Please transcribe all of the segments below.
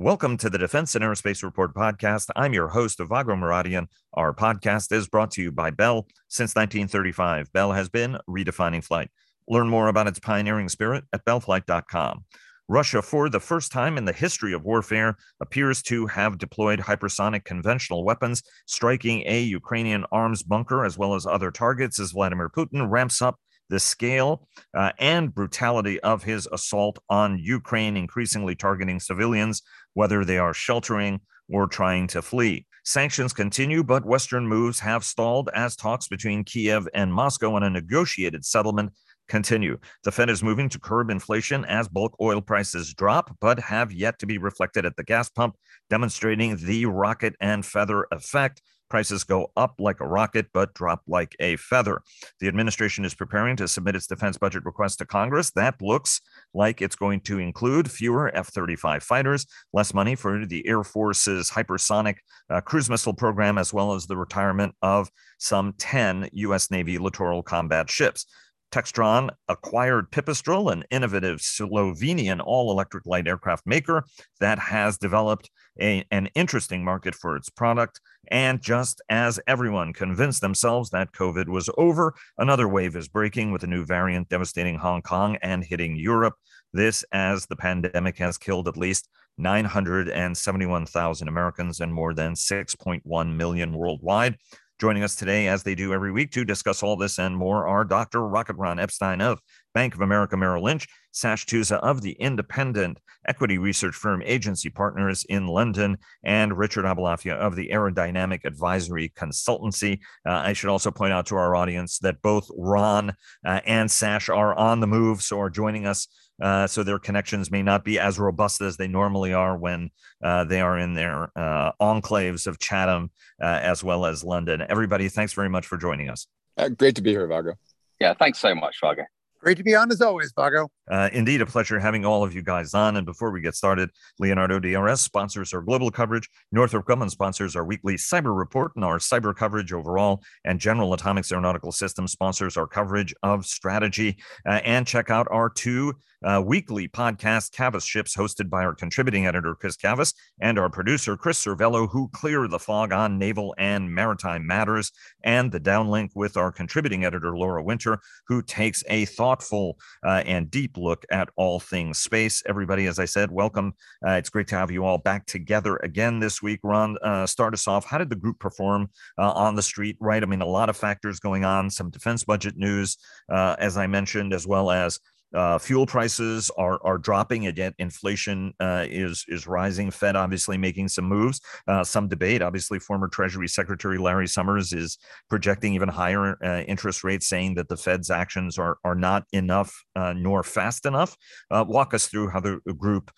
Welcome to the Defense and Aerospace Report podcast. I'm your host, Vago Muradian. Our podcast is brought to you by Bell. Since 1935, Bell has been redefining flight. Learn more about its pioneering spirit at bellflight.com. Russia, for the first time in the history of warfare, appears to have deployed hypersonic conventional weapons, striking a Ukrainian arms bunker as well as other targets as Vladimir Putin ramps up the scale uh, and brutality of his assault on Ukraine, increasingly targeting civilians, whether they are sheltering or trying to flee. Sanctions continue, but Western moves have stalled as talks between Kiev and Moscow on a negotiated settlement continue. The Fed is moving to curb inflation as bulk oil prices drop, but have yet to be reflected at the gas pump, demonstrating the rocket and feather effect. Prices go up like a rocket, but drop like a feather. The administration is preparing to submit its defense budget request to Congress. That looks like it's going to include fewer F 35 fighters, less money for the Air Force's hypersonic uh, cruise missile program, as well as the retirement of some 10 U.S. Navy littoral combat ships. Textron acquired Pipistrel, an innovative Slovenian all electric light aircraft maker that has developed a, an interesting market for its product. And just as everyone convinced themselves that COVID was over, another wave is breaking with a new variant devastating Hong Kong and hitting Europe. This, as the pandemic has killed at least 971,000 Americans and more than 6.1 million worldwide. Joining us today, as they do every week, to discuss all this and more are Dr. Rocket Ron Epstein of Bank of America Merrill Lynch, Sash Tusa of the independent equity research firm Agency Partners in London, and Richard Aboulafia of the Aerodynamic Advisory Consultancy. Uh, I should also point out to our audience that both Ron uh, and Sash are on the move, so are joining us uh, so their connections may not be as robust as they normally are when uh, they are in their uh, enclaves of Chatham uh, as well as London. Everybody, thanks very much for joining us. Uh, great to be here, Vago. Yeah, thanks so much, Vago. Great to be on as always, Vago. Uh, indeed, a pleasure having all of you guys on. And before we get started, Leonardo DRS sponsors our global coverage. Northrop Grumman sponsors our weekly cyber report and our cyber coverage overall. And General Atomics Aeronautical Systems sponsors our coverage of strategy. Uh, and check out our two uh, weekly podcast, Cavas Ships, hosted by our contributing editor, Chris Cavas, and our producer, Chris Servello, who clear the fog on naval and maritime matters, and the downlink with our contributing editor, Laura Winter, who takes a thoughtful uh, and deep look at all things space. Everybody, as I said, welcome. Uh, it's great to have you all back together again this week. Ron, uh, start us off. How did the group perform uh, on the street, right? I mean, a lot of factors going on, some defense budget news, uh, as I mentioned, as well as uh, fuel prices are are dropping, again. inflation uh, is is rising. Fed obviously making some moves, uh, some debate. Obviously, former Treasury Secretary Larry Summers is projecting even higher uh, interest rates, saying that the Fed's actions are are not enough uh, nor fast enough. Uh, walk us through how the group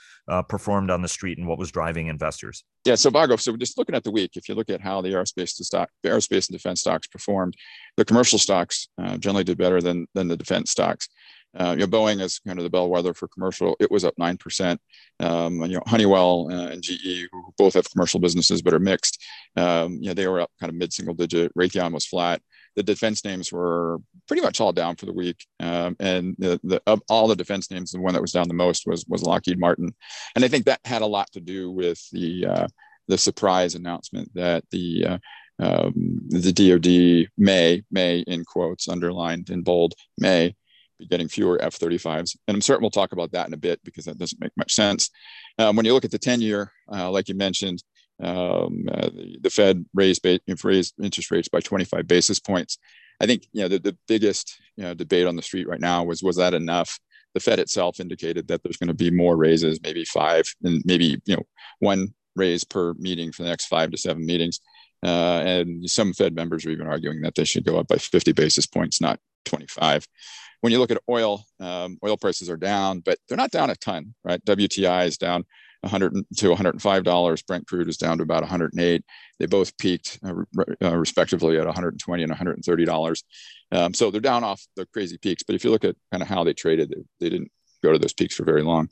performed on the street and what was driving investors. Yeah, so Vago, so just looking at the week, if you look at how the aerospace stock, the aerospace and defense stocks performed, the commercial stocks generally did better than than the defense stocks. Uh, you know, Boeing is kind of the bellwether for commercial. It was up nine percent. Um, you know, Honeywell uh, and GE, who both have commercial businesses but are mixed, um, you know, they were up kind of mid-single digit. Raytheon was flat. The defense names were pretty much all down for the week, um, and the, the of all the defense names, the one that was down the most was was Lockheed Martin, and I think that had a lot to do with the uh, the surprise announcement that the uh, um, the DoD may may in quotes underlined in bold may getting fewer F-35s. And I'm certain we'll talk about that in a bit because that doesn't make much sense. Um, when you look at the 10-year, uh, like you mentioned, um, uh, the, the, Fed raised, ba- raised interest rates by 25 basis points. I think you know the, the biggest you know, debate on the street right now was was that enough? The Fed itself indicated that there's going to be more raises, maybe five, and maybe you know one raise per meeting for the next five to seven meetings. Uh, and some Fed members are even arguing that they should go up by 50 basis points, not 25 when you look at oil, um, oil prices are down, but they're not down a ton, right? WTI is down 100 to 105 dollars. Brent crude is down to about 108. They both peaked uh, uh, respectively at 120 and 130 dollars. Um, so they're down off the crazy peaks. But if you look at kind of how they traded, they, they didn't go to those peaks for very long.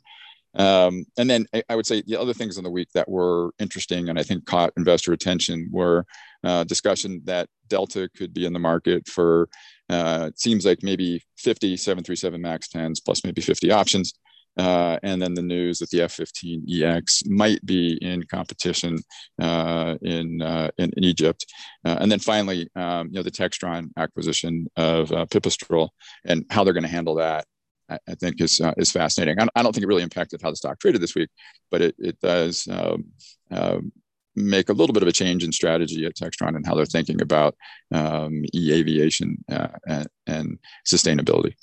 Um, and then I, I, would say the other things in the week that were interesting and I think caught investor attention were uh, discussion that Delta could be in the market for uh, it seems like maybe 50 737 MAX 10s plus maybe 50 options. Uh, and then the news that the F-15EX might be in competition uh, in, uh, in, in Egypt, uh, and then finally, um, you know, the Textron acquisition of uh, Pipistrel and how they're going to handle that. I, I think is is fascinating. I, I, don't think it really impacted how the stock traded this week, but it it does um, um make a little bit of a change in strategy at Textron and how they're thinking about um, e-aviation uh, and, and, sustainability.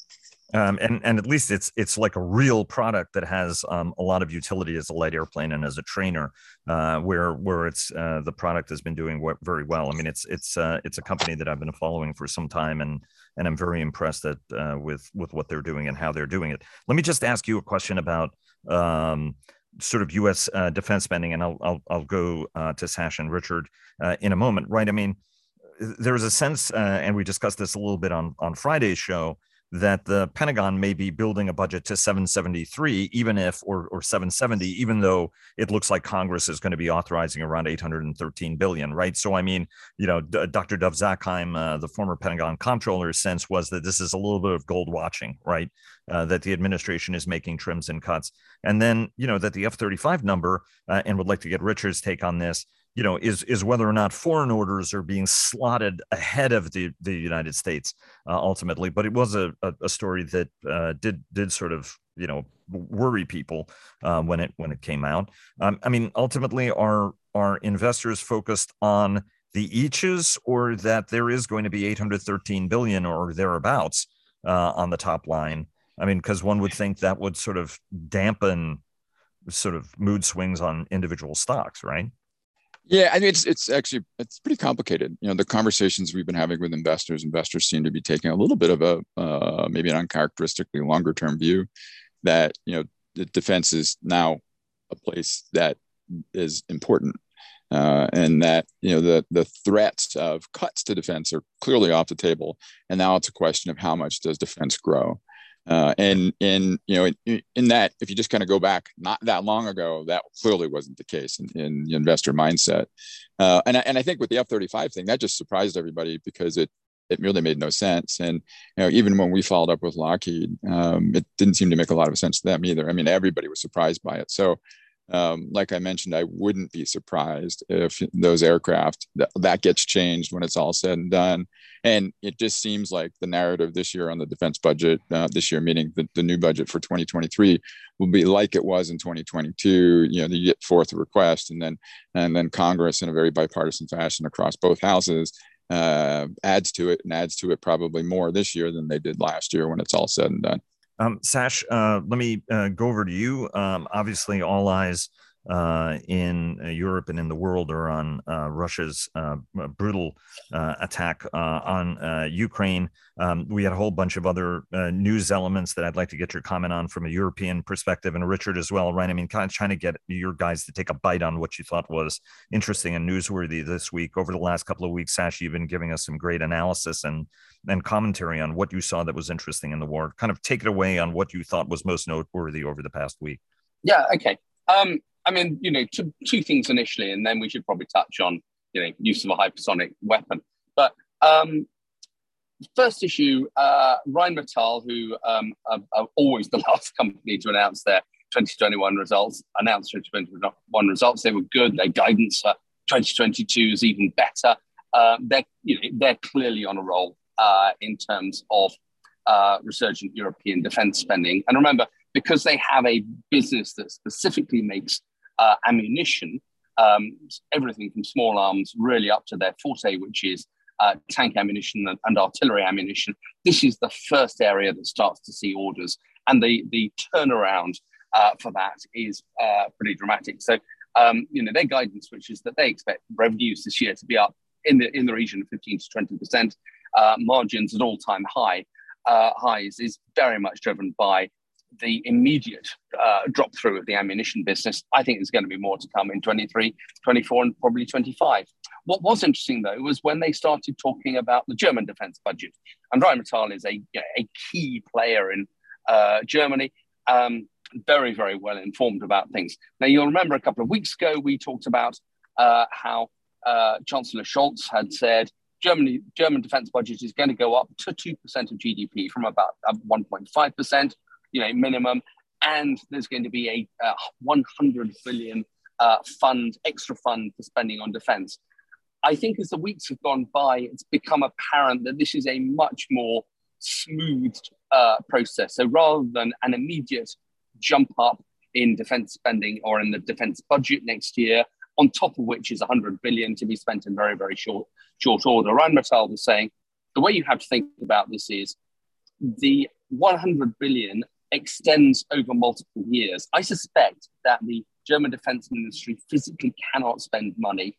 Um, and and at least it's it's like a real product that has um, a lot of utility as a light airplane and as a trainer, uh, where where it's uh, the product has been doing very well. I mean, it's it's uh, it's a company that I've been following for some time, and and I'm very impressed that uh, with with what they're doing and how they're doing it. Let me just ask you a question about um, sort of U.S. Uh, defense spending, and I'll I'll, I'll go uh, to Sash and Richard uh, in a moment. Right? I mean, there's a sense, uh, and we discussed this a little bit on on Friday's show that the Pentagon may be building a budget to 773, even if, or, or 770, even though it looks like Congress is going to be authorizing around 813 billion, right? So, I mean, you know, D- Dr. Dov Zakheim, uh, the former Pentagon comptroller's sense was that this is a little bit of gold watching, right? Uh, that the administration is making trims and cuts. And then, you know, that the F 35 number, uh, and would like to get Richard's take on this, you know, is is whether or not foreign orders are being slotted ahead of the the United States uh, ultimately. But it was a, a, a story that uh, did did sort of you know worry people uh, when it when it came out. Um, I mean, ultimately, are are investors focused on the eaches or that there is going to be 813 billion or thereabouts on the top line? I mean, because one would think that would sort of dampen sort of mood swings on individual stocks, right? Yeah, I mean it's it's actually it's pretty complicated. You know, the conversations we've been having with investors, investors seem to be taking a little bit of a uh, maybe an uncharacteristically longer term view that you know the defense is now a place that is important, uh, and that you know the the threats of cuts to defense are clearly off the table, and now it's a question of how much does defense grow. Uh, and in you know in, in, that if you just kind of go back not that long ago that clearly wasn't the case in, in the investor mindset. Uh, and, I, and i think with the f-35 thing that just surprised everybody because it it really made no sense. And you know even when we followed up with lockheed um, it didn't seem to make a lot of sense to them either. I mean everybody was surprised by it. So um, like I mentioned, I wouldn't be surprised if those aircraft that, that gets changed when it's all said and done. And it just seems like the narrative this year on the defense budget, uh, this year meaning the, the new budget for 2023, will be like it was in 2022. You know, you get forth a request, and then and then Congress, in a very bipartisan fashion across both houses, uh, adds to it and adds to it probably more this year than they did last year when it's all said and done. Um, Sash, uh, let me uh, go over to you. Um, obviously, all eyes uh, in uh, Europe and in the world are on uh, Russia's uh, brutal attack on Ukraine. Um, we had a whole bunch of other news elements that I'd like to get your comment on from a European perspective, and Richard as well, right? I mean, kind of trying to get your guys to take a bite on what you thought was interesting and newsworthy this week. Over the last couple of weeks, Sash, you've been giving us some great analysis and and commentary on what you saw that was interesting in the war. Kind of take it away on what you thought was most noteworthy over the past week. Yeah. Okay. Um, I mean, you know, two, two things initially, and then we should probably touch on, you know, use of a hypersonic weapon. But um, first issue, uh, Rheinmetall, who um, are, are, always the last company to announce their 2021 results, announced 2021 results. They were good. Their guidance for 2022 is even better. Uh, they're, you know, they're clearly on a roll uh, in terms of uh, resurgent European defense spending. And remember, because they have a business that specifically makes uh, ammunition, um, everything from small arms really up to their forte, which is uh, tank ammunition and, and, artillery ammunition. This is the first area that starts to see orders, and the the turnaround uh, for that is uh, pretty dramatic. So, um, you know, their guidance, which is that they expect revenues this year to be up in the in the region of 15 to 20 percent, uh, margins at all time high uh, highs, is very much driven by the immediate uh, drop through of the ammunition business. I think there's going to be more to come in 23, 24, and probably 25. What was interesting, though, was when they started talking about the German defense budget. And Rheinmetall is a, a key player in uh, Germany, um, very, very well informed about things. Now, you'll remember a couple of weeks ago, we talked about uh, how uh, Chancellor Scholz had said Germany, German defense budget is going to go up to 2% of GDP from about 1.5%. You know, minimum. and there's going to be a, a 100 billion uh, fund, extra fund for spending on defense. I think as the weeks have gone by, it's become apparent that this is a much more smoothed uh, process. So rather than an immediate jump up in defense spending or in the defense budget next year, on top of which is 100 billion to be spent in very, very short, short order. Rheinmetall was saying the way you have to think about this is the 100 billion extends over multiple years. I suspect that the German defense ministry physically cannot spend money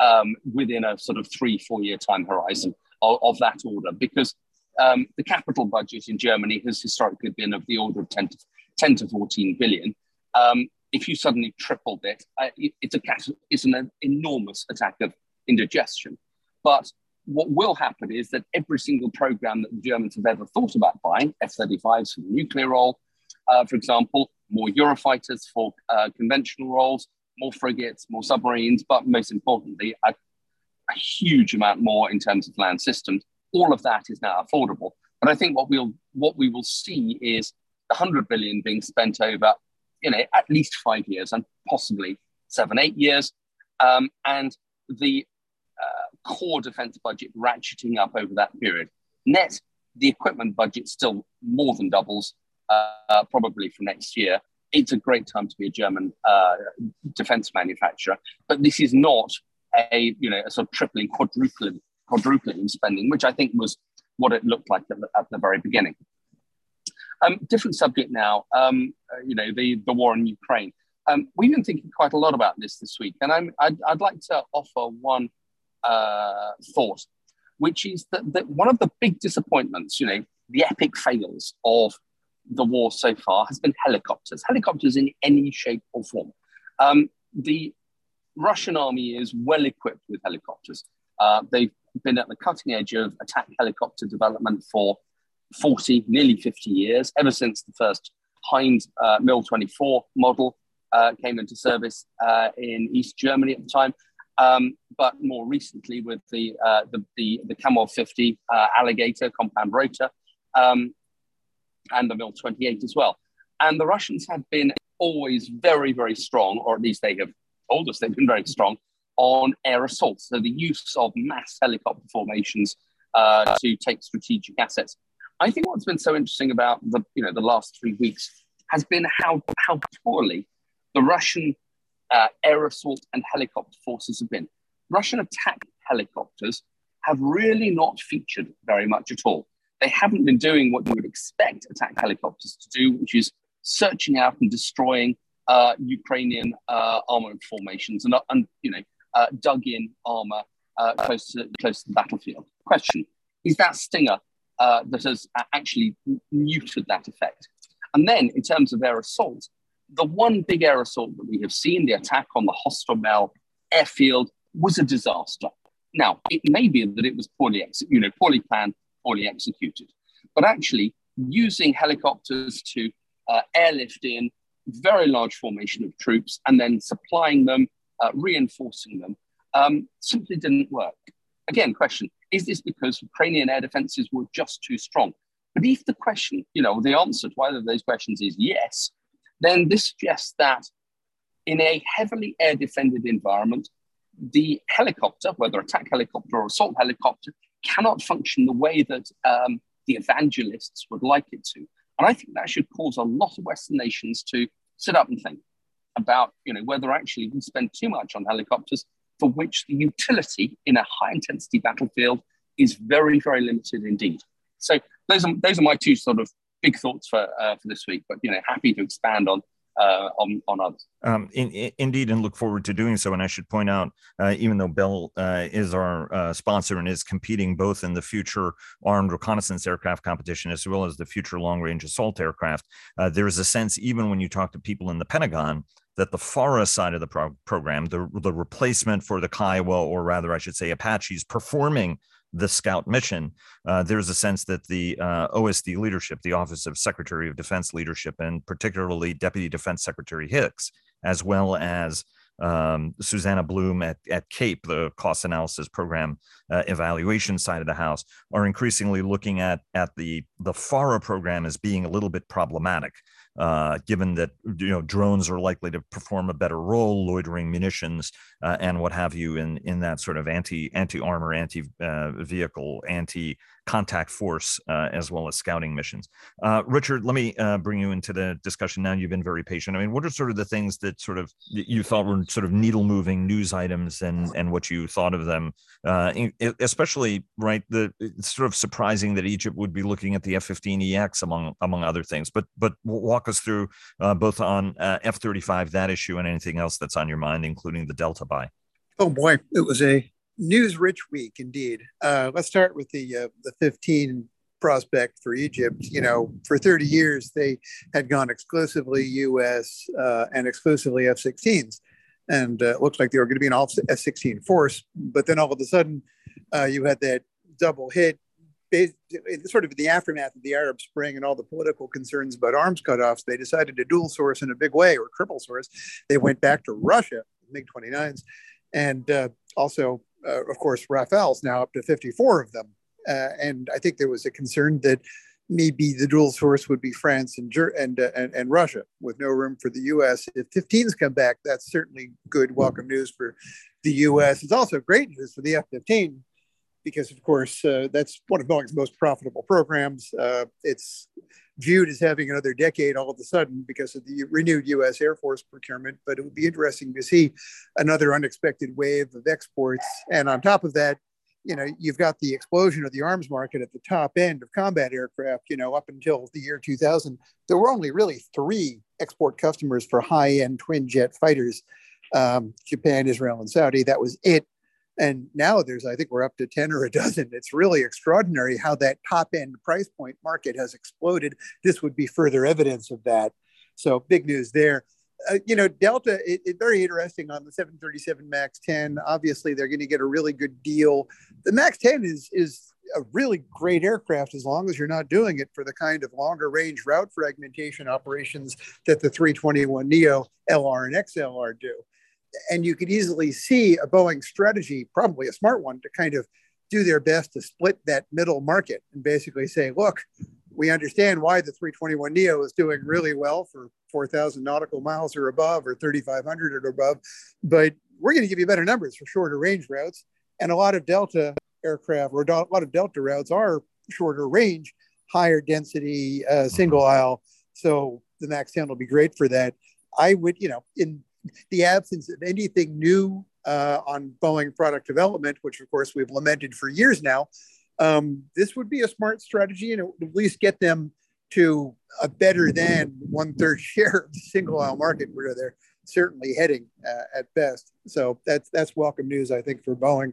um, within a sort of three, four year time horizon of, of that order because um, the capital budget in Germany has historically been of the order of 10 to, 10 to 14 billion. Um, if you suddenly tripled it, it it's, a, it's an enormous attack of indigestion. But what will happen is that every single program that the Germans have ever thought about buying, F 35s for the nuclear role, uh, for example, more Eurofighters for uh, conventional roles, more frigates, more submarines, but most importantly, a, a, huge amount more in terms of land systems. All of that is now affordable. But I think what we'll what we will see is the hundred billion being spent over, you know, at least five years and possibly seven, eight years, um, and the core defense budget ratcheting up over that period. Net, the equipment budget still more than doubles, uh, probably for next year. It's a great time to be a German uh, defense manufacturer, but this is not a you know a sort of tripling, quadrupling, quadrupling spending, which I think was what it looked like at the, at the very beginning. Um, different subject now. Um, uh, you know the the war in Ukraine. Um, we've been thinking quite a lot about this this week, and I'm, I'd, I'd like to offer one uh, thought, which is that, that one of the big disappointments, you know, the epic fails of the war so far has been helicopters, helicopters in any shape or form. Um, the Russian army is well equipped with helicopters. Uh, they've been at the cutting edge of attack helicopter development for 40, nearly 50 years, ever since the first Hind uh, Mil 24 model uh, came into service uh, in East Germany at the time. Um, but more recently with the uh, the, the, the Kamov 50 uh, alligator compound rotor um, and the Mil 28 as well. And the Russians have been always very, very strong, or at least they have told us they've been very strong on air assault. So the use of mass helicopter formations uh, to take strategic assets. I think what's been so interesting about the you know the last three weeks has been how how poorly the Russian uh, air assault and helicopter forces have been. Russian attack helicopters have really not featured very much at all. They haven't been doing what you would expect attack helicopters to do, which is searching out and destroying uh, Ukrainian uh, armored formations and, and you know uh, dug in armor uh, close to close to the battlefield. Question: Is that Stinger uh, that has actually muted that effect? And then, in terms of their assault, the one big air assault that we have seen, the attack on the Hostomel airfield, was a disaster. Now, it may be that it was poorly, ex- you know, poorly planned, poorly executed, but actually using helicopters to uh, airlift in very large formation of troops and then supplying them, uh, reinforcing them, um, simply didn't work. Again, question: Is this because Ukrainian air defenses were just too strong? But if the question, you know, the answer to either of those questions is yes, then this suggests that in a heavily air defended environment, the helicopter, whether attack helicopter or assault helicopter, cannot function the way that um, the evangelists would like it to. And I think that should cause a lot of Western nations to sit up and think about, you know, whether actually we spend too much on helicopters for which the utility in a high intensity battlefield is very, very limited indeed. So those are, those are my two sort of big thoughts for uh, for this week, but you know, happy to expand on uh, on, on others. Um, in, in, indeed, and look forward to doing so. And I should point out, uh, even though Bell uh, is our uh, sponsor and is competing both in the future armed reconnaissance aircraft competition as well as the future long range assault aircraft, uh, there is a sense, even when you talk to people in the Pentagon, that the FARA side of the pro- program, the, the replacement for the Kiowa, or rather, I should say, Apaches, performing the scout mission, uh, there's a sense that the uh, OSD leadership, the Office of Secretary of Defense leadership, and particularly Deputy Defense Secretary Hicks, as well as um, Susanna Blume at, at CAPE, the cost analysis program uh, evaluation side of the house, are increasingly looking at, at the, the FARA program as being a little bit problematic. Uh, given that you know drones are likely to perform a better role, loitering munitions uh, and what have you in in that sort of anti anti armor, anti uh, vehicle, anti contact force uh, as well as scouting missions. Uh, Richard, let me uh, bring you into the discussion now. You've been very patient. I mean, what are sort of the things that sort of you thought were sort of needle moving news items and and what you thought of them, uh, especially right? The it's sort of surprising that Egypt would be looking at the F-15EX among among other things. But but walk us through uh, both on uh, F-35 that issue and anything else that's on your mind, including the Delta buy. Oh boy, it was a news-rich week indeed. Uh, let's start with the uh, the 15 prospect for Egypt. You know, for 30 years they had gone exclusively U.S. Uh, and exclusively F-16s, and uh, it looked like they were going to be an all F-16 force. But then all of a sudden, uh, you had that double hit. Sort of in the aftermath of the Arab Spring and all the political concerns about arms cutoffs, they decided to dual source in a big way or triple source. They went back to Russia, MiG 29s, and uh, also uh, of course, Rafale's now up to 54 of them. Uh, and I think there was a concern that maybe the dual source would be France and, and, uh, and, and, Russia with no room for the US. If 15s come back, that's certainly good, welcome news for the US. It's also great news for the F 15 because, of course, uh, that's one of Boeing's most profitable programs. Uh, it's viewed as having another decade all of a sudden because of the renewed US Air Force procurement. But it would be interesting to see another unexpected wave of exports. And on top of that, you know, you've got the explosion of the arms market at the top end of combat aircraft. You know, up until the year 2000, there were only really three export customers for high end twin jet fighters um, Japan, Israel, and Saudi. That was it. And now there's, I think we're up to 10 or a dozen. It's really extraordinary how that top end price point market has exploded. This would be further evidence of that. So big news there. Uh, you know, Delta, it, it, very interesting on the 737 MAX 10. Obviously, they're going to get a really good deal. The MAX 10 is is a really great aircraft as long as you're not doing it for the kind of longer range route fragmentation operations that the 321 Neo LR and XLR do and you could easily see a Boeing strategy, probably a smart one, to kind of do their best to split that middle market and basically say, look, we understand why the 321 Neo is doing really well for 4,000 nautical miles or above or 3,500 or above, but we're going to give you better numbers for shorter range routes. And a lot of Delta aircraft or a lot of Delta routes are shorter range, higher density, uh, single aisle. So the MAX 10 will be great for that. I would, you know, in the absence of anything new uh, on Boeing product development, which of course we've lamented for years now, um, this would be a smart strategy and it would at least get them to a better than one third share of the single aisle market where they're certainly heading uh, at best. So that's that's welcome news, I think, for Boeing.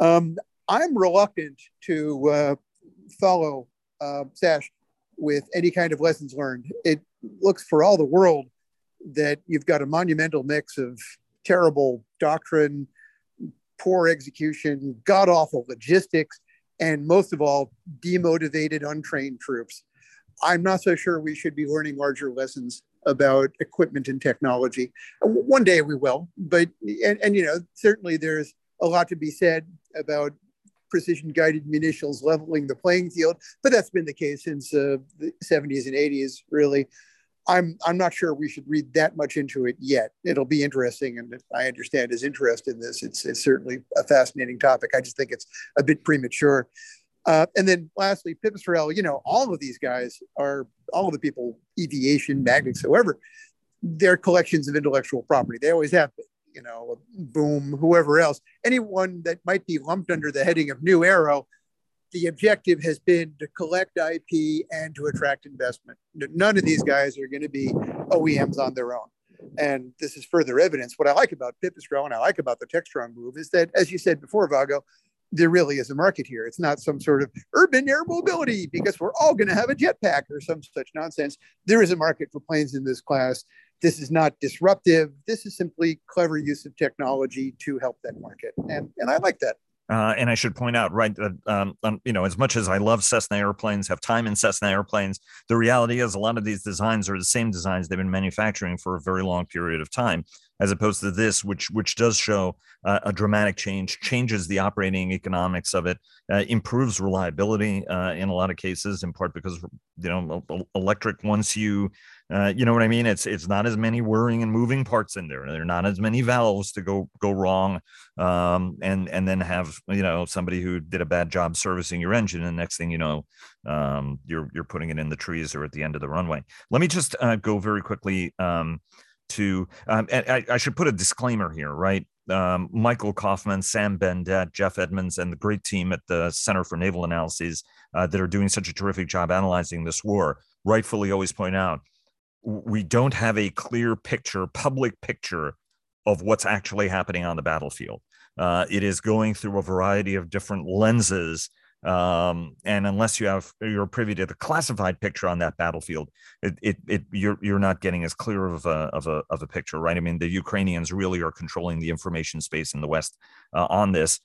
Um, I'm reluctant to uh, follow uh, Sash with any kind of lessons learned. It looks for all the world that you've got a monumental mix of terrible doctrine, poor execution, god awful logistics, and most of all, demotivated, untrained troops. I'm not so sure we should be learning larger lessons about equipment and technology. One day we will, but and, and you know certainly there's a lot to be said about precision guided munitions leveling the playing field, but that's been the case since uh, the 70s and 80s, really. I'm I'm not sure we should read that much into it yet. It'll be interesting, and I understand his interest in this. It's it's certainly a fascinating topic. I just think it's a bit premature. Uh, and then lastly, Pipistrel, you know, all of these guys are all of the people, aviation, magnets, however, they're collections of intellectual property. They always have been, you know, boom, whoever else, anyone that might be lumped under the heading of new arrow the objective has been to collect IP and to attract investment. None of these guys are going to be OEMs on their own. And this is further evidence. What I like about Pipistrel and I like about the Textron move is that, as you said before, Vago, there really is a market here. It's not some sort of urban air mobility because we're all going to have a jetpack or some such nonsense. There is a market for planes in this class. This is not disruptive. This is simply clever use of technology to help that market. And, and I like that. Uh, and I should point out, right, that, um, um, you know, as much as I love Cessna airplanes, have time in Cessna airplanes, the reality is a lot of these designs are the same designs they've been manufacturing for a very long period of time. As opposed to this, which which does show uh, a dramatic change, changes the operating economics of it, uh, improves reliability uh, in a lot of cases, in part because you know electric once you uh, you know what I mean. It's it's not as many whirring and moving parts in there. There are not as many valves to go go wrong, um, and and then have you know somebody who did a bad job servicing your engine, and next thing you know, um, you're you're putting it in the trees or at the end of the runway. Let me just uh, go very quickly. Um, to um, I, I, should put a disclaimer here, right? Um, Michael Kofman, Sam Bendett, Jeff Edmonds, and the great team at the Center for Naval Analyses uh, that are doing such a terrific job analyzing this war rightfully always point out we don't have a clear picture, public picture of what's actually happening on the battlefield. Uh, it is going through a variety of different lenses um, and unless you have you're privy to the classified picture on that battlefield, it, it, it you're you're not getting as clear of a of a of a picture, right? I mean, the Ukrainians really are controlling the information space in the West uh, on this,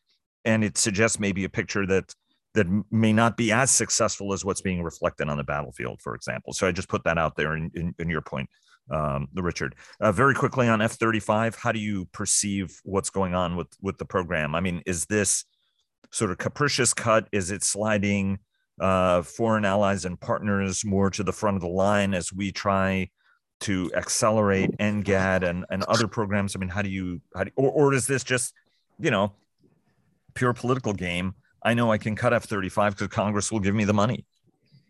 and it suggests maybe a picture that that may not be as successful as what's being reflected on the battlefield, for example. So I just put that out there in, in, in your point, um, Richard. Uh, very quickly on F thirty five, how do you perceive what's going on with with the program? I mean, is this sort of capricious cut? Is it sliding uh, foreign allies and partners more to the front of the line as we try to accelerate NGAD and, and other programs? I mean, how do you, how do, or, or is this just, you know, pure political game? I know I can cut F 35 because Congress will give me the money.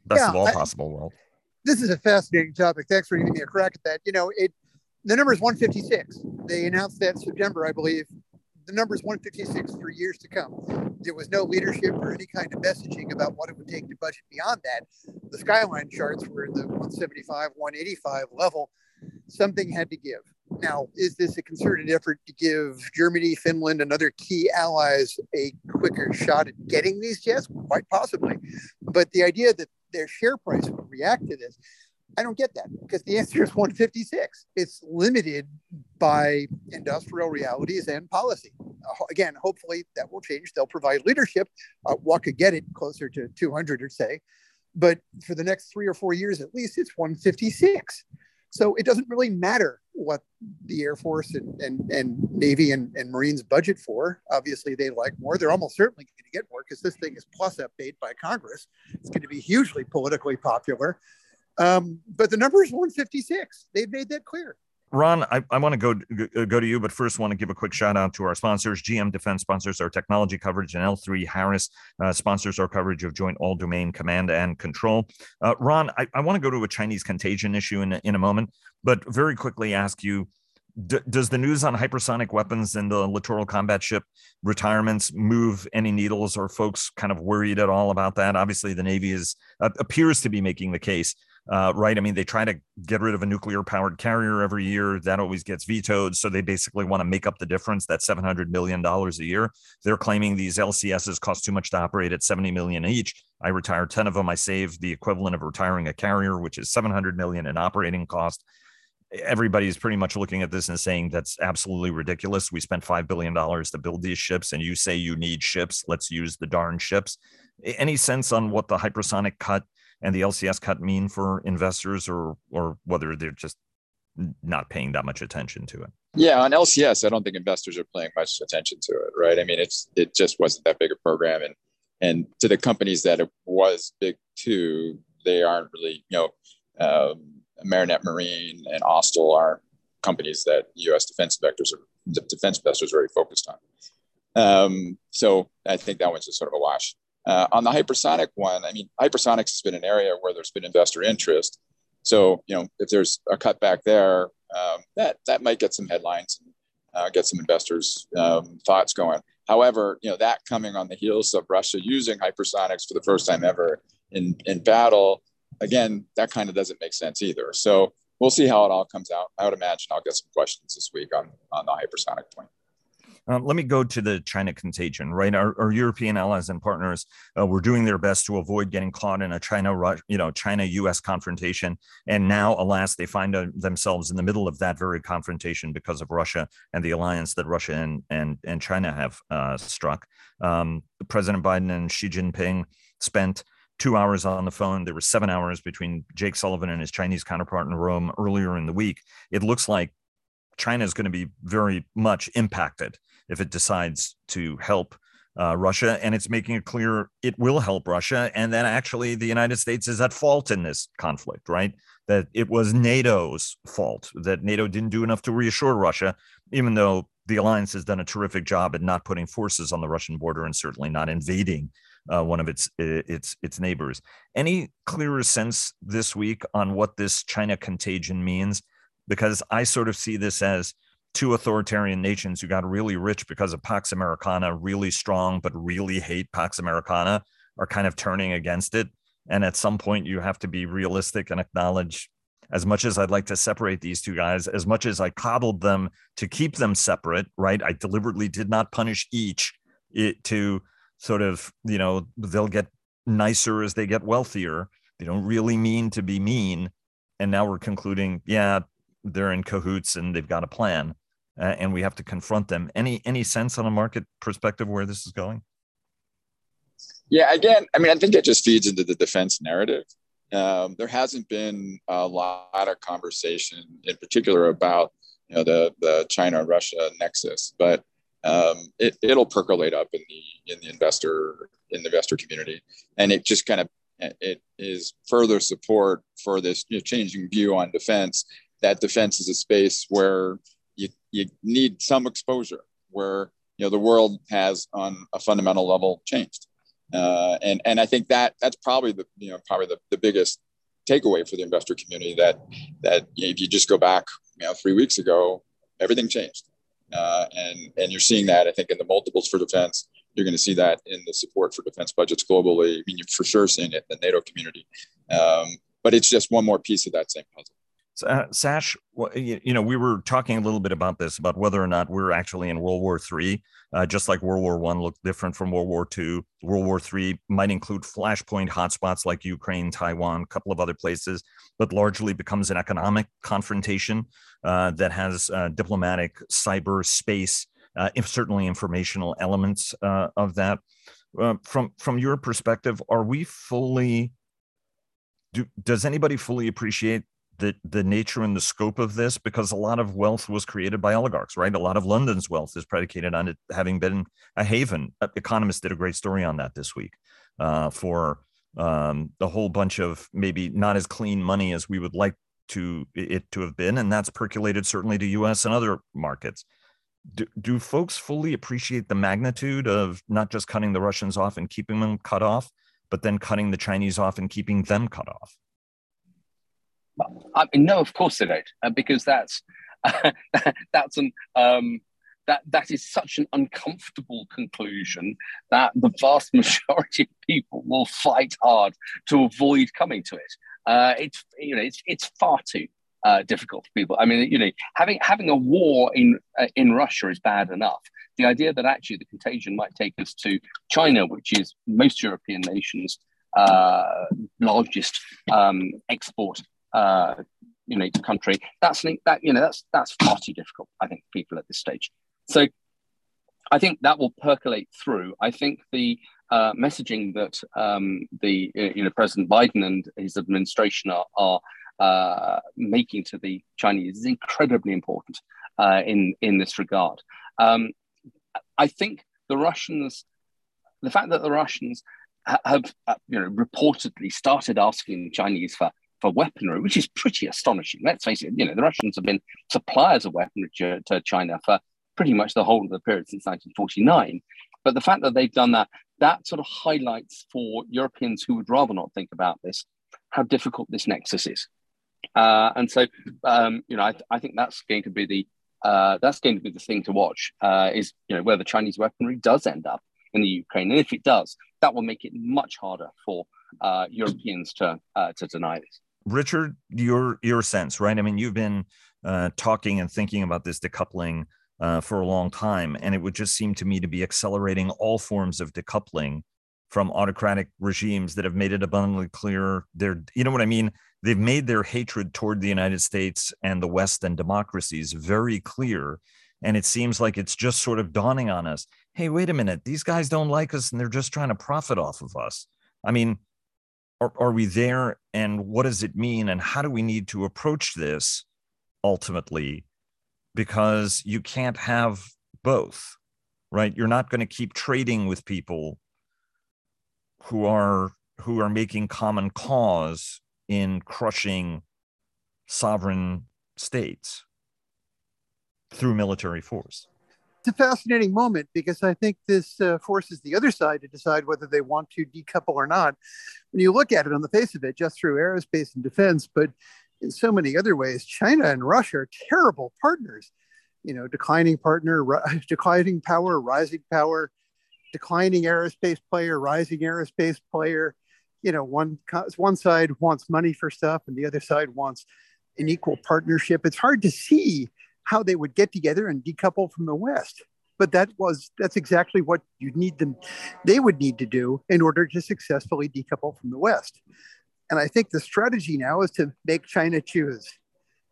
Best yeah, of all I, possible world. This is a fascinating topic. Thanks for giving me a crack at that. You know, it, the number is 156. They announced that September, I believe the number is 156 for years to come. There was no leadership or any kind of messaging about what it would take to budget beyond that. The skyline charts were in the 175, 185 level. Something had to give. Now, is this a concerted effort to give Germany, Finland, and other key allies a quicker shot at getting these jets? Quite possibly. But the idea that their share price would react to this, I don't get that because the answer is 156. It's limited by industrial realities and policy. Uh, again, hopefully that will change. They'll provide leadership. Uh, what could get it closer to 200 or say, but for the next three or four years at least, it's 156. So it doesn't really matter what the Air Force and, and, and Navy and, and Marines budget for. Obviously, they like more. They're almost certainly going to get more because this thing is plus update by Congress. It's going to be hugely politically popular. Um, but the number is 156. They've made that clear. Ron, I, I want to go go to you, but first want to give a quick shout out to our sponsors. GM Defense sponsors our technology coverage, and L3 Harris uh, sponsors our coverage of Joint All Domain Command and Control. Uh, Ron, I, I want to go to a Chinese contagion issue in, in a moment, but very quickly ask you D- does the news on hypersonic weapons and the littoral combat ship retirements move any needles or folks kind of worried at all about that obviously the navy is uh, appears to be making the case uh, right? I mean, they try to get rid of a nuclear powered carrier every year. That always gets vetoed. So they basically want to make up the difference. That $700 million a year. They're claiming these LCSs cost too much to operate at 70 million each. I retire 10 of them. I save the equivalent of retiring a carrier, which is 700 million in operating cost. Everybody's pretty much looking at this and saying that's absolutely ridiculous. We spent $5 billion to build these ships, and you say you need ships. Let's use the darn ships. Any sense on what the hypersonic cut and the LCS cut mean for investors or or whether they're just not paying that much attention to it? Yeah, on LCS, I don't think investors are paying much attention to it, right? I mean, it's it just wasn't that big a program, and and to the companies that it was big too, they aren't really, you know, um, Marinette Marine and Austal are companies that U.S. defense investors are defense investors are very focused on. Um, so I think that one's just sort of a wash. Uh, on the hypersonic one, I mean, hypersonics has been an area where there's been investor interest. So, you know, if there's a cutback there, um, that that might get some headlines and uh, get some investors' um, thoughts going. However, you know, that coming on the heels of Russia using hypersonics for the first time ever in in battle, again, that kind of doesn't make sense either. So we'll see how it all comes out. I would imagine I'll get some questions this week on on the hypersonic point. Um, let me go to the China contagion, right? Our, our European allies and partners uh, were doing their best to avoid getting caught in a China, you know, China-U.S. confrontation, and now, alas, they find uh, themselves in the middle of that very confrontation because of Russia and the alliance that Russia and and, and China have uh, struck. Um, President Biden and Xi Jinping spent two hours on the phone. There were seven hours between Jake Sullivan and his Chinese counterpart in Rome earlier in the week. It looks like China is going to be very much impacted if it decides to help uh, Russia, and it's making it clear it will help Russia, and that actually the United States is at fault in this conflict, right? That it was NATO's fault that NATO didn't do enough to reassure Russia, even though the alliance has done a terrific job at not putting forces on the Russian border and certainly not invading uh, one of its its its neighbors. Any clearer sense this week on what this China contagion means? Because I sort of see this as two authoritarian nations who got really rich because of Pax Americana, really strong, but really hate Pax Americana, are kind of turning against it. And at some point, you have to be realistic and acknowledge as much as I'd like to separate these two guys, as much as I coddled them to keep them separate, right? I deliberately did not punish each it, to sort of, you know, they'll get nicer as they get wealthier. They don't really mean to be mean. And now we're concluding, yeah, they're in cahoots and they've got a plan, uh, and we have to confront them. Any any sense on a market perspective where this is going? Yeah, again, I mean, I think it just feeds into the defense narrative. Um, there hasn't been a lot of conversation, in particular, about you know the the China Russia nexus, but um, it, it'll percolate up in the in the investor in the investor community, and it just kind of it is further support for this you know, changing view on defense that defense is a space where you, you need some exposure where you know the world has on a fundamental level changed. Uh, and and I think that that's probably the you know probably the, the biggest takeaway for the investor community that that you know, if you just go back you know three weeks ago everything changed. Uh, and and you're seeing that I think in the multiples for defense. You're going to see that in the support for defense budgets globally. I mean you're for sure seeing it in the NATO community. Um, but it's just one more piece of that same puzzle uh, Sash, you know, we were talking a little bit about this about whether or not we're actually in World War Three, uh, just like World War One looked different from World War Two. World War Three might include flashpoint hotspots like Ukraine, Taiwan, a couple of other places, but largely becomes an economic confrontation uh, that has uh, diplomatic, cyber, space, uh, certainly informational elements uh, of that. from from your perspective, are we fully do, does anybody fully appreciate the the nature and the scope of this because a lot of wealth was created by oligarchs right? A lot of london's wealth is predicated on it having been a haven. Uh, economists did a great story on that this week uh, for um, a whole bunch of maybe not as clean money as we would like to it to have been and that's percolated certainly to us and other markets. Do, do folks fully appreciate the magnitude of not just cutting the russians off and keeping them cut off but then cutting the chinese off and keeping them cut off I mean, no, of course they don't, uh, because that's uh, that's an um, that that is such an uncomfortable conclusion that the vast majority of people will fight hard to avoid coming to it. Uh, it's you know it's it's far too uh, difficult for people. I mean, you know, having having a war in uh, in Russia is bad enough. The idea that actually the contagion might take us to China, which is most European nations' uh, largest um, export uh, you know country. That's that you know that's that's far too difficult. I think people at this stage. So I think that will percolate through. I think the uh, messaging that um, the you know President Biden and his administration are, are uh, making to the Chinese is incredibly important uh, in in this regard. Um, I think the Russians, the fact that the Russians have uh, you know reportedly started asking Chinese for for weaponry, which is pretty astonishing. Let's face it, you know, the Russians have been suppliers of weaponry to, to China for pretty much the whole of the period since 1949. But the fact that they've done that, that sort of highlights for Europeans who would rather not think about this, how difficult this nexus is. Uh, and so, um, you know, I, I, think that's going to be the uh, that's going to be the thing to watch uh, is you know where the Chinese weaponry does end up in the Ukraine, and if it does, that will make it much harder for uh, Europeans to uh, to deny this. Richard, your your sense, right? I mean, you've been uh, talking and thinking about this decoupling uh, for a long time, and it would just seem to me to be accelerating all forms of decoupling from autocratic regimes that have made it abundantly clear they're, you know what I mean? They've made their hatred toward the United States and the West and democracies very clear. And it seems like it's just sort of dawning on us hey, wait a minute, these guys don't like us and they're just trying to profit off of us. I mean, are, are we there and what does it mean and how do we need to approach this ultimately because you can't have both, right? You're not going to keep trading with people who are who are making common cause in crushing sovereign states through military force. It's a fascinating moment because I think this uh, forces the other side to decide whether they want to decouple or not. When you look at it on the face of it, just through aerospace and defense, but in so many other ways, China and Russia are terrible partners. You know, declining partner, declining power, rising power, declining aerospace player, rising aerospace player. You know, one one side wants money for stuff, and the other side wants an equal partnership. It's hard to see how they would get together and decouple from the West. But that was that's exactly what you need them they would need to do in order to successfully decouple from the West. And I think the strategy now is to make China choose.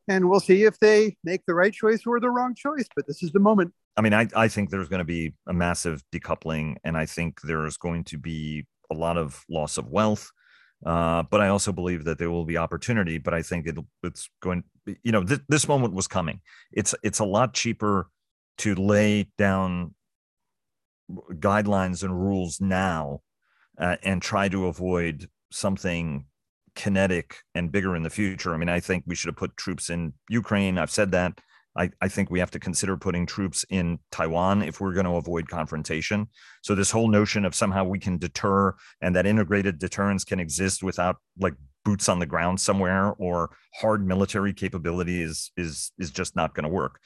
And we'll see if they make the right choice or the wrong choice. But this is the moment. I mean, I, I think there's going to be a massive decoupling, and I think there's going to be a lot of loss of wealth. Uh, but I also believe that there will be opportunity. But I think it, it's going, you know, th- this moment was coming. It's it's a lot cheaper to lay down guidelines and rules now uh, and try to avoid something kinetic and bigger in the future. I mean, I think we should have put troops in Ukraine. I've said that. I, I think we have to consider putting troops in Taiwan if we're going to avoid confrontation. So this whole notion of somehow we can deter and that integrated deterrence can exist without like boots on the ground somewhere or hard military capability is is is just not going to work.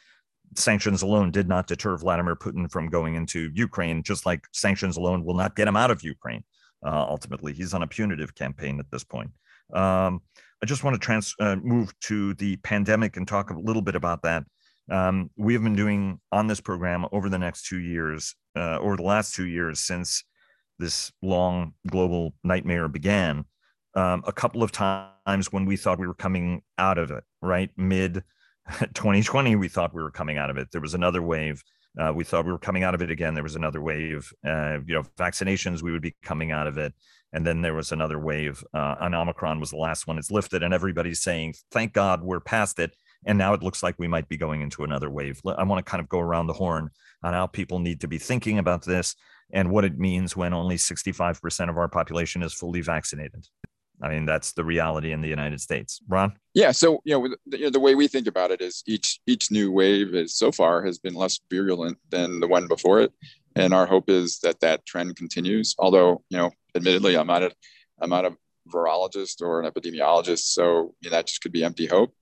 Sanctions alone did not deter Vladimir Putin from going into Ukraine, just like sanctions alone will not get him out of Ukraine. Uh, ultimately, he's on a punitive campaign at this point. Um, I just want to trans uh, move to the pandemic and talk a little bit about that. Um, we have been doing on this program over the next two years, uh, over the last two years since this long global nightmare began, um, a couple of times when we thought we were coming out of it, right? Mid 2020, we thought we were coming out of it. There was another wave. Uh, we thought we were coming out of it again. There was another wave. Uh, you know, vaccinations, we would be coming out of it. And then there was another wave. Uh, and Omicron was the last one. It's lifted, and everybody's saying, "Thank God we're past it." And now it looks like we might be going into another wave. I want to kind of go around the horn on how people need to be thinking about this and what it means when only 65% of our population is fully vaccinated. I mean, that's the reality in the United States. Ron? Yeah. So, you know, the, you know, the way we think about it is each each new wave is so far has been less virulent than the one before it. And our hope is that that trend continues. Although, you know, admittedly, I'm not a, I'm not a virologist or an epidemiologist. So you know, that just could be empty hope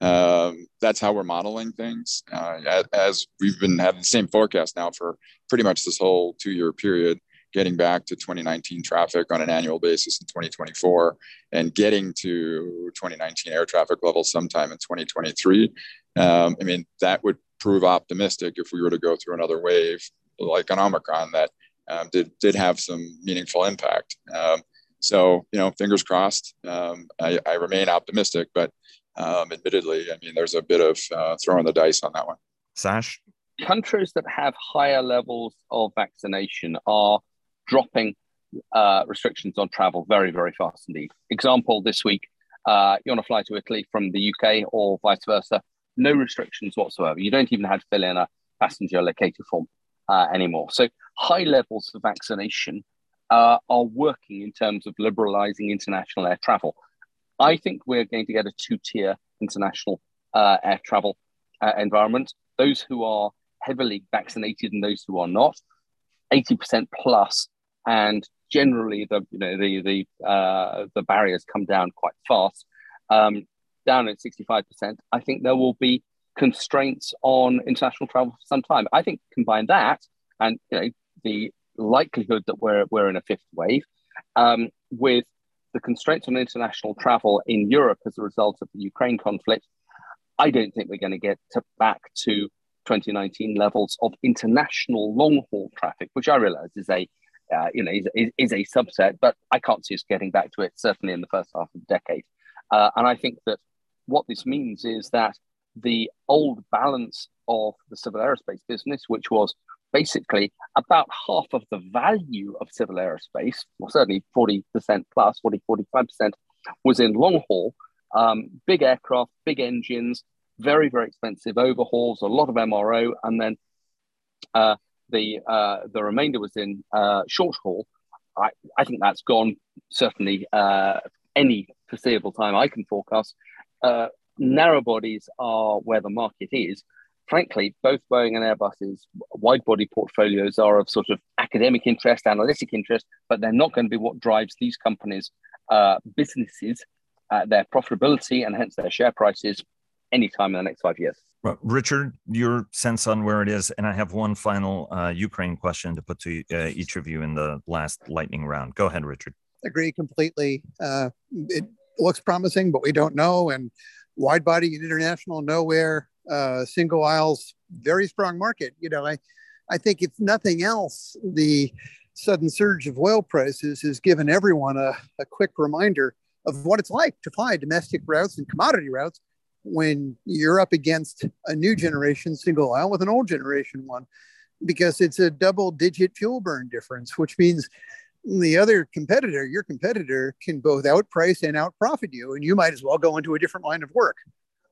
um, that's how we're modeling things. Uh, as we've been having the same forecast now for pretty much this whole two year period, getting back to 2019 traffic on an annual basis in 2024 and getting to 2019 air traffic levels sometime in 2023. Um, I mean, that would prove optimistic if we were to go through another wave like an Omicron that um, did, did have some meaningful impact. Um, so, you know, fingers crossed. Um, I, I, remain optimistic, but um, admittedly, I mean, there's a bit of uh, throwing the dice on that one. Sash? Countries that have higher levels of vaccination are dropping uh, restrictions on travel very, very fast indeed. Example this week, uh, you want to fly to Italy from the UK or vice versa, no restrictions whatsoever. You don't even have to fill in a passenger locator form uh, anymore. So, high levels of vaccination uh, are working in terms of liberalizing international air travel. I think we're going to get a two tier international uh, air travel uh, environment. Those who are heavily vaccinated and those who are not, 80% plus, and generally the you know the the uh, the barriers come down quite fast, um, down at 65%. I think there will be constraints on international travel for some time. I think combine that and you know the likelihood that we're we're in a fifth wave um, with the constraints on international travel in Europe as a result of the Ukraine conflict, I don't think we're going to get back to 2019 levels of international long haul traffic, which I realize is a uh, you know is, is, is, a subset, but I can't see us getting back to it certainly in the first half of the decade. Uh, and I think that what this means is that the old balance of the civil aerospace business, which was basically about half of the value of civil aerospace, well, certainly 40% plus, 40, 45% was in long haul, um, big aircraft, big engines, very, very expensive overhauls, a lot of MRO, and then uh, the uh, the remainder was in uh, short haul. I, I think that's gone certainly uh, any foreseeable time I can forecast. Uh, narrow bodies are where the market is. Frankly, both Boeing and Airbus's wide body portfolios are of sort of academic interest, analytic interest, but they're not going to be what drives these companies' uh, businesses, uh, their profitability, and hence their share prices anytime in the next five years. Well, Richard, your sense on where it is, and I have one final uh, Ukraine question to put to uh, each of you in the last lightning round. Go ahead, Richard. Agree completely. Uh, it looks promising, but we don't know. And wide body and international nowhere. Uh, single aisles, very strong market. You know, I, I think if nothing else, the sudden surge of oil prices has given everyone a, a quick reminder of what it's like to fly domestic routes and commodity routes when you're up against a new generation single aisle with an old generation one because it's a double digit fuel burn difference which means the other competitor your competitor can both outprice and outprofit you and you might as well go into a different line of work.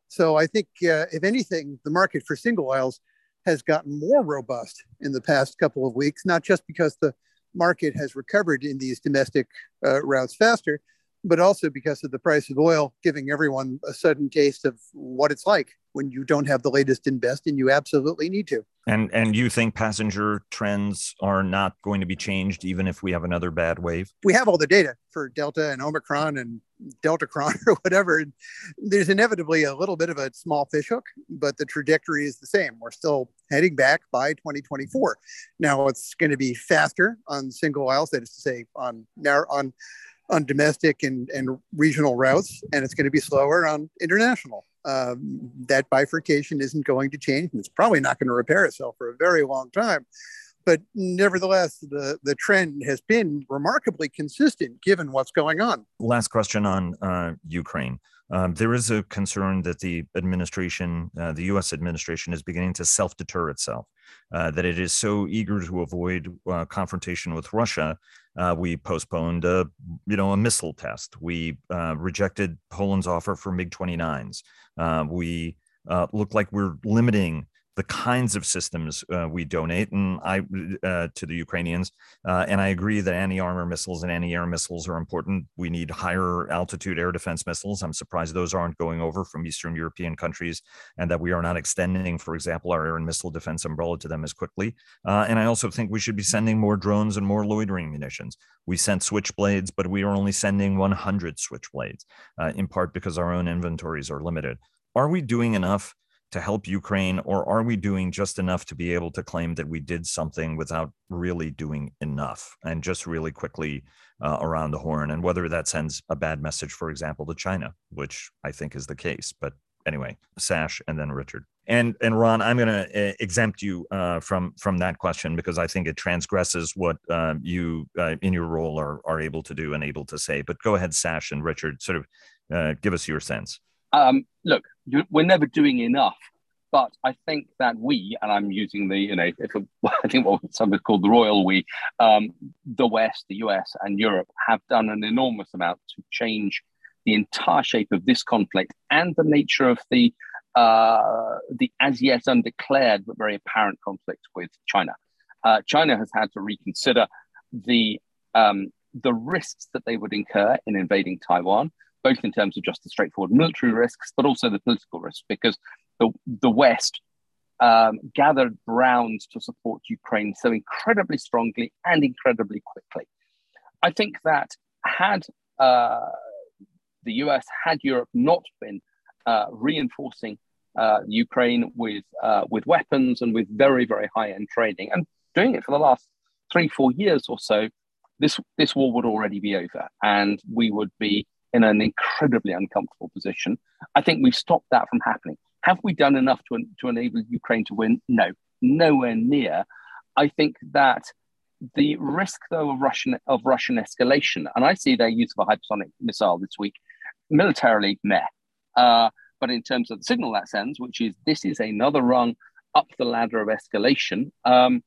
So i think uh, if anything the market for single aisles has gotten more robust in the past couple of weeks not just because the market has recovered in these domestic uh, routes faster but also because of the price of oil giving everyone a sudden taste of what it's like when you don't have the latest and best and you absolutely need to. And and you think passenger trends are not going to be changed even if we have another bad wave? We have all the data for delta and omicron and deltacron or whatever. There's inevitably a little bit of a small fishhook but the trajectory is the same. We're still heading back by 2024 now it's going to be faster on single aisles that is to say on narrow on on domestic and, and regional routes, and it's going to be slower on international. Um, that bifurcation isn't going to change, and it's probably not going to repair itself for a very long time. But nevertheless, the, the trend has been remarkably consistent given what's going on. Last question on uh, Ukraine. Um, there is a concern that the administration, uh, the U.S. administration, is beginning to self-deter itself. Uh, that it is so eager to avoid uh, confrontation with Russia, uh, we postponed a, you know, a missile test. We uh, rejected Poland's offer for MiG-29s. Uh, we look like we're limiting the kinds of systems uh, we donate and I uh, to the Ukrainians. Uh, and I agree that anti-armor missiles and anti-air missiles are important. We need higher altitude air defense missiles. I'm surprised those aren't going over from Eastern European countries, and that we are not extending, for example, our air and missile defense umbrella to them as quickly. Uh, and I also think we should be sending more drones and more loitering munitions. We sent switchblades, but we are only sending 100 switchblades, uh, in part because our own inventories are limited. Are we doing enough? To help Ukraine, or are we doing just enough to be able to claim that we did something without really doing enough and just really quickly uh, around the horn? And whether that sends a bad message, for example, to China, which I think is the case. But anyway, Sash and then Richard. And and Ron, I'm going to uh, exempt you uh, from from that question because I think it transgresses what uh, you uh, in your role are are able to do and able to say. But go ahead, Sash and Richard, sort of uh, give us your sense. Um, look, we're never doing enough, but I think that we, and I'm using the, you know, if a, I think what some would call the royal we, um, the West, the US, and Europe have done an enormous amount to change the entire shape of this conflict and the nature of the uh, the as yet undeclared but very apparent conflict with China. Uh, China has had to reconsider the um, the risks that they would incur in invading Taiwan both in terms of just the straightforward military risks, but also the political risks, because the, the West um, gathered grounds to support Ukraine so incredibly strongly and incredibly quickly. I think that had uh, the US, had Europe not been uh, reinforcing uh, Ukraine with uh, with weapons and with very very high end training, and doing it for the last three four years or so, this this war would already be over, and we would be in an incredibly uncomfortable position. I think we've stopped that from happening. Have we done enough to, to enable Ukraine to win? No, nowhere near. I think that the risk, though, of Russian of Russian escalation, and I see their use of a hypersonic missile this week, militarily meh. Uh, but in terms of the signal that sends, which is this is another rung up the ladder of escalation, um,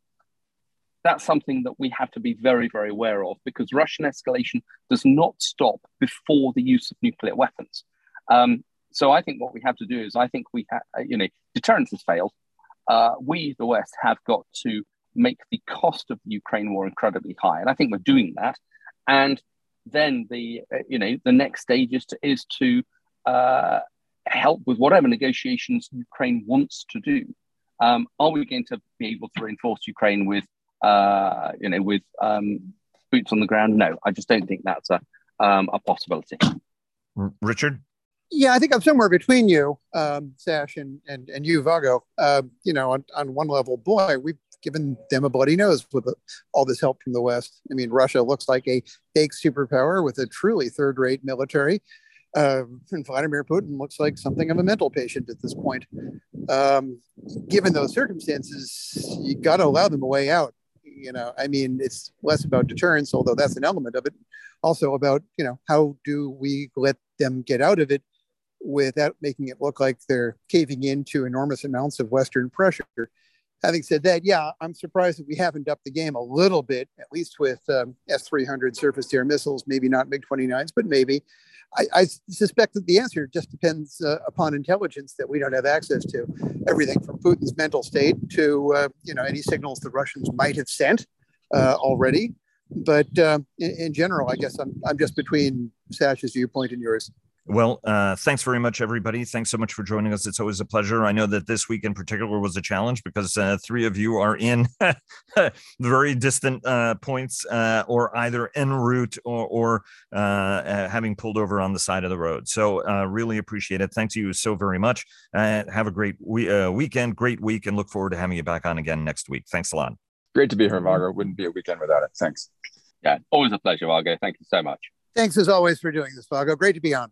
that's something that we have to be very, very aware of because Russian escalation does not stop before the use of nuclear weapons. Um, so I think what we have to do is I think we have, you know, deterrence has failed. Uh, we, the West, have got to make the cost of the Ukraine war incredibly high, and I think we're doing that. And then the, uh, you know, the next stage is to is to uh, help with whatever negotiations Ukraine wants to do. Um, are we going to be able to reinforce Ukraine with, uh, you know, with um, boots on the ground? No, I just don't think that's a um, a possibility. Richard. Yeah, I think I'm somewhere between you, um, Sash, and and and you, Vago. Uh, you know, on, on one level, boy, we've given them a bloody nose with all this help from the West. I mean, Russia looks like a fake superpower with a truly third-rate military. Uh, and Vladimir Putin looks like something of a mental patient at this point. Um, given those circumstances, you got to allow them a way out. You know, I mean, it's less about deterrence, although that's an element of it. Also about, you know, how do we let them get out of it without making it look like they're caving into enormous amounts of Western pressure. Having said that, yeah, I'm surprised that we haven't upped the game a little bit, at least with um, S 300 surface to air missiles, maybe not MiG 29s, but maybe. I, I, suspect that the answer just depends uh, upon intelligence that we don't have access to. Everything from Putin's mental state to uh, you know any signals the Russians might have sent uh, already. But uh, in, in, general, I guess I'm, I'm just between Sash's viewpoint and yours. Well, uh, thanks very much, everybody. Thanks so much for joining us. It's always a pleasure. I know that this week in particular was a challenge because uh, three of you are in very distant uh, points or either en route or, or having pulled over on the side of the road. So, really appreciate it. Thank you so very much. have a great we- weekend, great week, and look forward to having you back on again next week. Thanks a lot. Great to be here, Vago. Wouldn't be a weekend without it. Thanks. Yeah, always a pleasure, Vago. Thank you so much. Thanks as always for doing this, Vago. Great to be on.